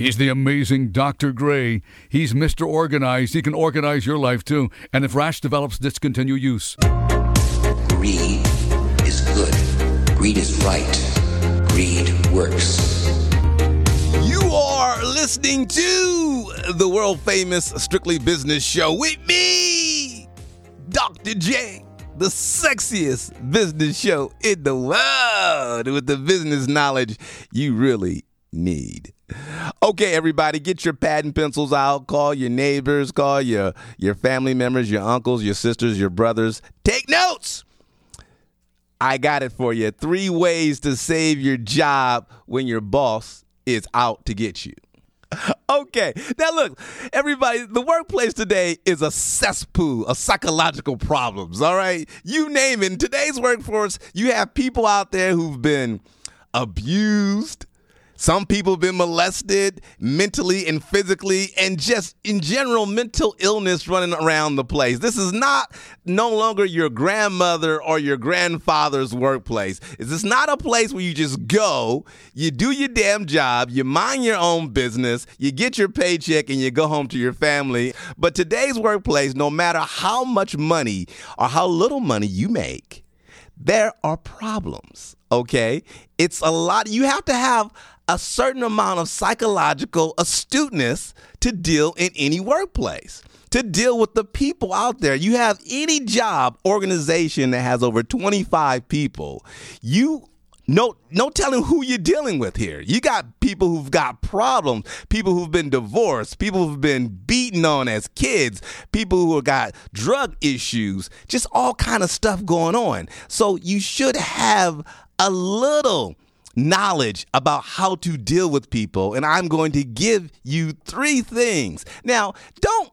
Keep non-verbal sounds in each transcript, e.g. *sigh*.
He's the amazing Dr. Gray. He's Mr. Organized. He can organize your life too. And if rash develops, discontinue use. Greed is good. Greed is right. Greed works. You are listening to the world famous Strictly Business Show with me, Dr. J, the sexiest business show in the world with the business knowledge you really need. Okay, everybody, get your pad and pencils out. Call your neighbors, call your, your family members, your uncles, your sisters, your brothers. Take notes. I got it for you. Three ways to save your job when your boss is out to get you. *laughs* Okay, now look, everybody, the workplace today is a cesspool of psychological problems, all right? You name it. In today's workforce, you have people out there who've been abused, some people have been molested mentally and physically, and just in general, mental illness running around the place. This is not no longer your grandmother or your grandfather's workplace. This is not a place where you just go, you do your damn job, you mind your own business, you get your paycheck, and you go home to your family. But today's workplace, no matter how much money or how little money you make, there are problems, okay? It's a lot. You have to have a certain amount of psychological astuteness to deal in any workplace to deal with the people out there. You have any job organization that has over 25 people, you no no telling who you're dealing with here. You got people who've got problems, people who've been divorced, people who've been beaten on as kids, people who have got drug issues, just all kind of stuff going on. So you should have a little knowledge about how to deal with people and I'm going to give you three things. Now, don't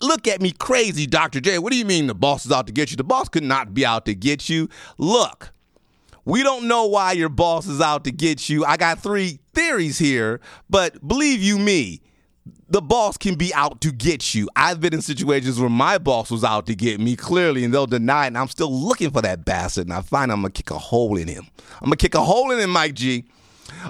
look at me crazy, Dr. J. What do you mean the boss is out to get you? The boss could not be out to get you. Look, we don't know why your boss is out to get you. I got three theories here, but believe you me, the boss can be out to get you. I've been in situations where my boss was out to get me clearly, and they'll deny it, and I'm still looking for that bastard, and I find I'm gonna kick a hole in him. I'm gonna kick a hole in him, Mike G.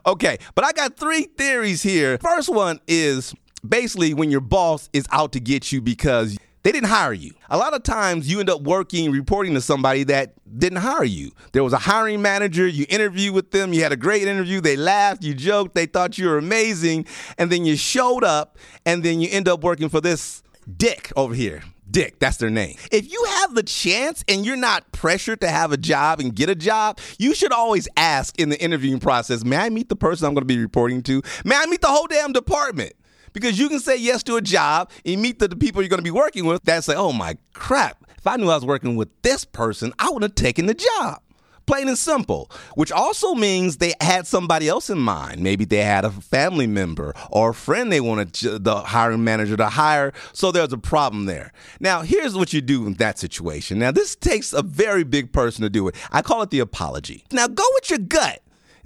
Okay, but I got three theories here. First one is basically when your boss is out to get you because they didn't hire you. A lot of times you end up working, reporting to somebody that didn't hire you. There was a hiring manager, you interviewed with them, you had a great interview, they laughed, you joked, they thought you were amazing, and then you showed up, and then you end up working for this dick over here. Dick, that's their name. If you have the chance and you're not pressured to have a job and get a job, you should always ask in the interviewing process, may I meet the person I'm going to be reporting to? May I meet the whole damn department? Because you can say yes to a job and meet the, the people you're going to be working with that say, oh my crap, if I knew I was working with this person, I would have taken the job. Plain and simple, which also means they had somebody else in mind. Maybe they had a family member or a friend they wanted the hiring manager to hire. So there's a problem there. Now, here's what you do in that situation. Now, this takes a very big person to do it. I call it the apology. Now, go with your gut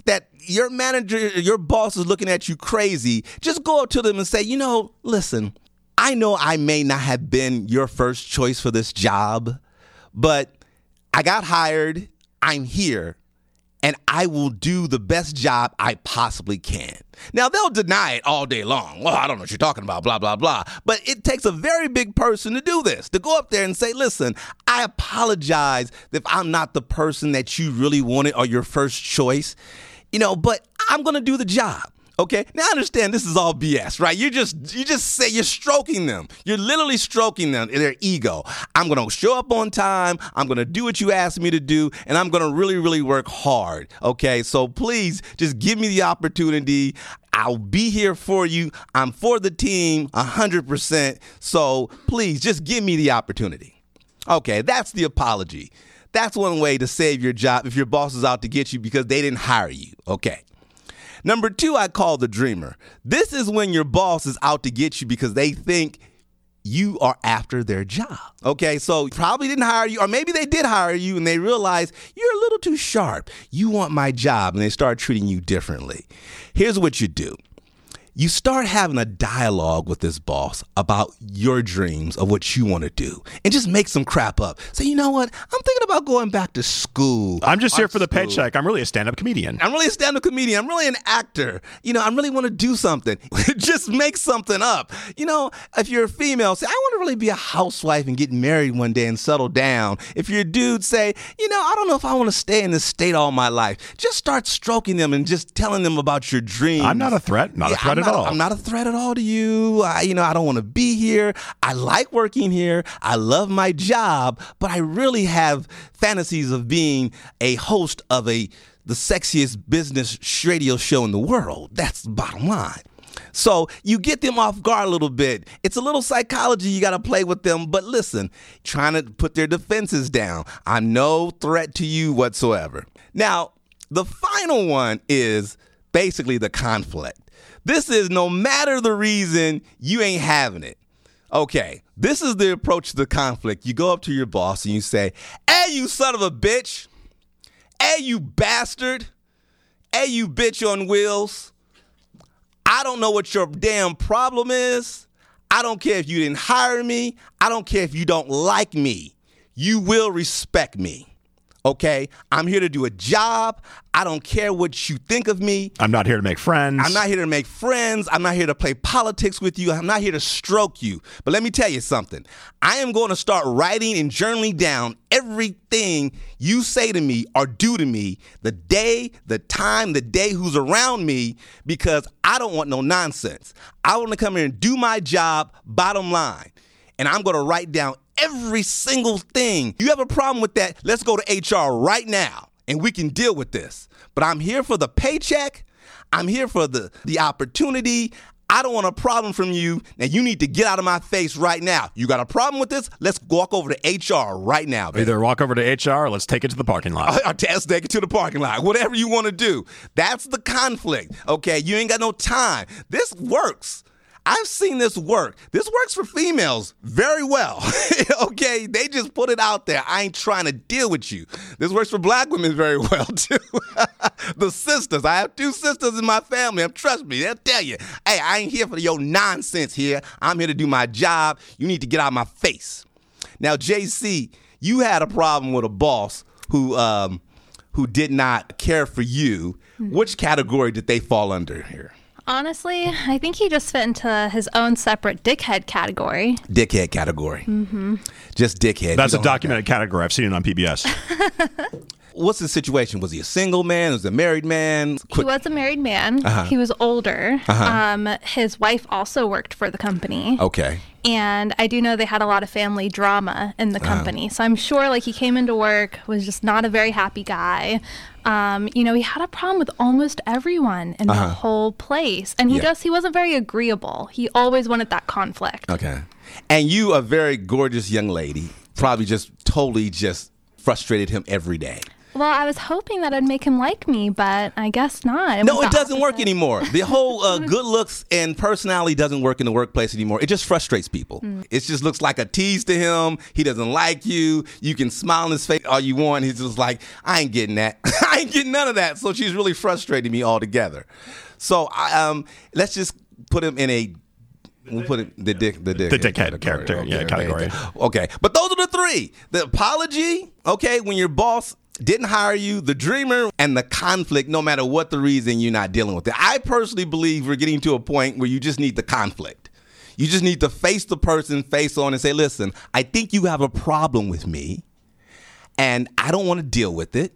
that your manager, your boss is looking at you crazy, just go up to them and say, you know, listen, I know I may not have been your first choice for this job, but I got hired, I'm here, and I will do the best job I possibly can. Now, they'll deny it all day long. Well, I don't know what you're talking about, blah, blah, blah. But it takes a very big person to do this, to go up there and say, listen, I apologize if I'm not the person that you really wanted or your first choice you know, but I'm going to do the job. Okay. Now I understand this is all BS, right? You just you just say you're stroking them. You're literally stroking them their ego. I'm gonna show up on time. I'm gonna do what you asked me to do, and I'm gonna really, really work hard. Okay. So please just give me the opportunity. I'll be here for you. I'm for the team 100%. So please just give me the opportunity. Okay, that's the apology. That's one way to save your job if your boss is out to get you because they didn't hire you. Okay. Number two, I call the dreamer. This is when your boss is out to get you because they think you are after their job. Okay, so probably didn't hire you, or maybe they did hire you and they realize you're a little too sharp. You want my job, and they start treating you differently. Here's what you do you start having a dialogue with this boss about your dreams of what you want to do and just make some crap up. Say, you know what? I'm thinking about going back to school. I'm just here for the school. paycheck. I'm really a stand up comedian. I'm really a stand-up comedian. I'm really an actor. You know, I really want to do something. *laughs* Just make something up. You know, if you're a female, say, I want to really be a housewife and get married one day and settle down. If you're a dude, say, you know, I don't know if I want to stay in this state all my life. Just start stroking them and just telling them about your dreams. I'm not a threat. Not a threat at all. I'm not a threat at all to you. I, you know, I don't want to be here. I like working here. I love my job, but I really have fantasies of being a host of a the sexiest business radio show in the world. That's the bottom line. So you get them off guard a little bit. It's a little psychology you got to play with them. But listen, trying to put their defenses down. I'm no threat to you whatsoever. Now, the final one is basically the conflict. This is no matter the reason, you ain't having it. Okay, this is the approach to the conflict. You go up to your boss and you say, Hey, you son of a bitch. Hey, you bastard. Hey, you bitch on wheels. I don't know what your damn problem is. I don't care if you didn't hire me. I don't care if you don't like me. You will respect me. Okay? I'm here to do a job. I don't care what you think of me. I'm not here to make friends. I'm not here to make friends. I'm not here to play politics with you. I'm not here to stroke you. But let me tell you something. I am going to start writing and journaling down everything you say to me or do to me, the day, the time, the day who's around me, because I don't want no nonsense. I want to come here and do my job, bottom line. And I'm going to write down every single thing. You have a problem with that? Let's go to HR right now and we can deal with this. But I'm here for the paycheck. I'm here for the the opportunity. I don't want a problem from you. Now you need to get out of my face right now. You got a problem with this? Let's walk over to HR right now. baby. Either walk over to HR or let's take it to the parking lot. *laughs* Or let's take it to the parking lot. Whatever you want to do. That's the conflict. Okay, you ain't got no time. This works. I've seen this work. This works for females very well. *laughs* okay, they just put it out there. I ain't trying to deal with you. This works for black women very *laughs* well too. *laughs* the sisters, I have two sisters in my family. And trust me, they'll tell you, hey, I ain't here for your nonsense here. I'm here to do my job. You need to get out of my face. Now, JC, you had a problem with a boss who um, who did not care for you. Which category did they fall under here? Honestly, I think he just fit into his own separate dickhead category. Dickhead category. Mm-hmm. Just dickhead. That's a don't like documented category. I've seen it on PBS. *laughs* What's the situation? Was he a single man? Was he a married man? He was a married man. Uh-huh. He was older. Um, his wife also worked for the company. Okay. And I do know they had a lot of family drama in the Uh-huh. company. So I'm sure like he came into work, was just not a very happy guy. Um, you know, he had a problem with almost everyone in the whole place. And he Uh-huh. Yeah. just he wasn't very agreeable. He always wanted that conflict. Okay. And you, a very gorgeous young lady, probably just totally just frustrated him every day. Well, I was hoping that I'd make him like me, but I guess not. It No, it doesn't work opposite. anymore. The *laughs* whole uh, good looks and personality doesn't work in the workplace anymore. It just frustrates people. Mm. It just looks like a tease to him. He doesn't like you. You can smile in his face all you want. He's just like, I ain't getting that. *laughs* I ain't getting none of that. So she's really frustrating me altogether. So I, um, let's just put him in a. We'll put it the dick the dick The dickhead character, yeah, category. Okay, but those are the three: the apology. Okay, when your boss didn't hire you, the dreamer, and the conflict. No matter what the reason, you're not dealing with it. I personally believe we're getting to a point where you just need the conflict. You just need to face the person face on and say, "Listen, I think you have a problem with me, and I don't want to deal with it."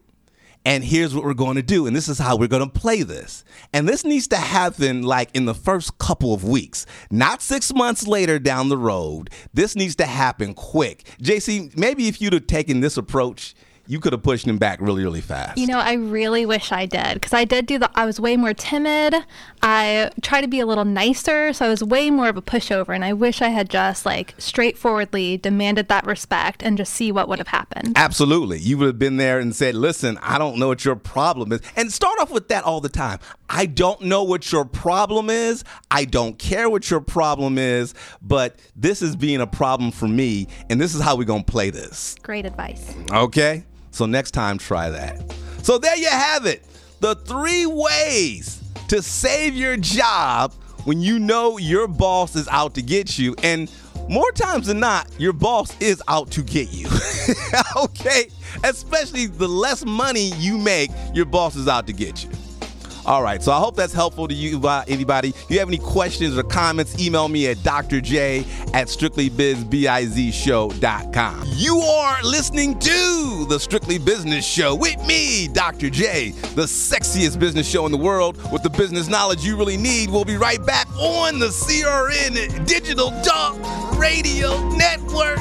And here's what we're going to do. And this is how we're going to play this. And this needs to happen like in the first couple of weeks, not six months later down the road. This needs to happen quick. JC, maybe if you'd have taken this approach, you could have pushed him back really, really fast. You know, I really wish I did because I did do the. I was way more timid. I tried to be a little nicer, so I was way more of a pushover. And I wish I had just like straightforwardly demanded that respect and just see what would have happened. Absolutely. You would have been there and said, listen, I don't know what your problem is. And start off with that all the time. I don't know what your problem is. I don't care what your problem is, but this is being a problem for me. And this is how we're going to play this. Great advice. Okay? So next time, try that. So there you have it. The three ways to save your job when you know your boss is out to get you, and more times than not, your boss is out to get you. *laughs* okay? Especially the less money you make, your boss is out to get you. All right, so I hope that's helpful to you, uh, anybody. If you have any questions or comments, email me at drj at strictlybizbizshow.com. You are listening to the Strictly Business Show with me, Dr. J, the sexiest business show in the world with the business knowledge you really need. We'll be right back on the CRN Digital Talk Radio Network.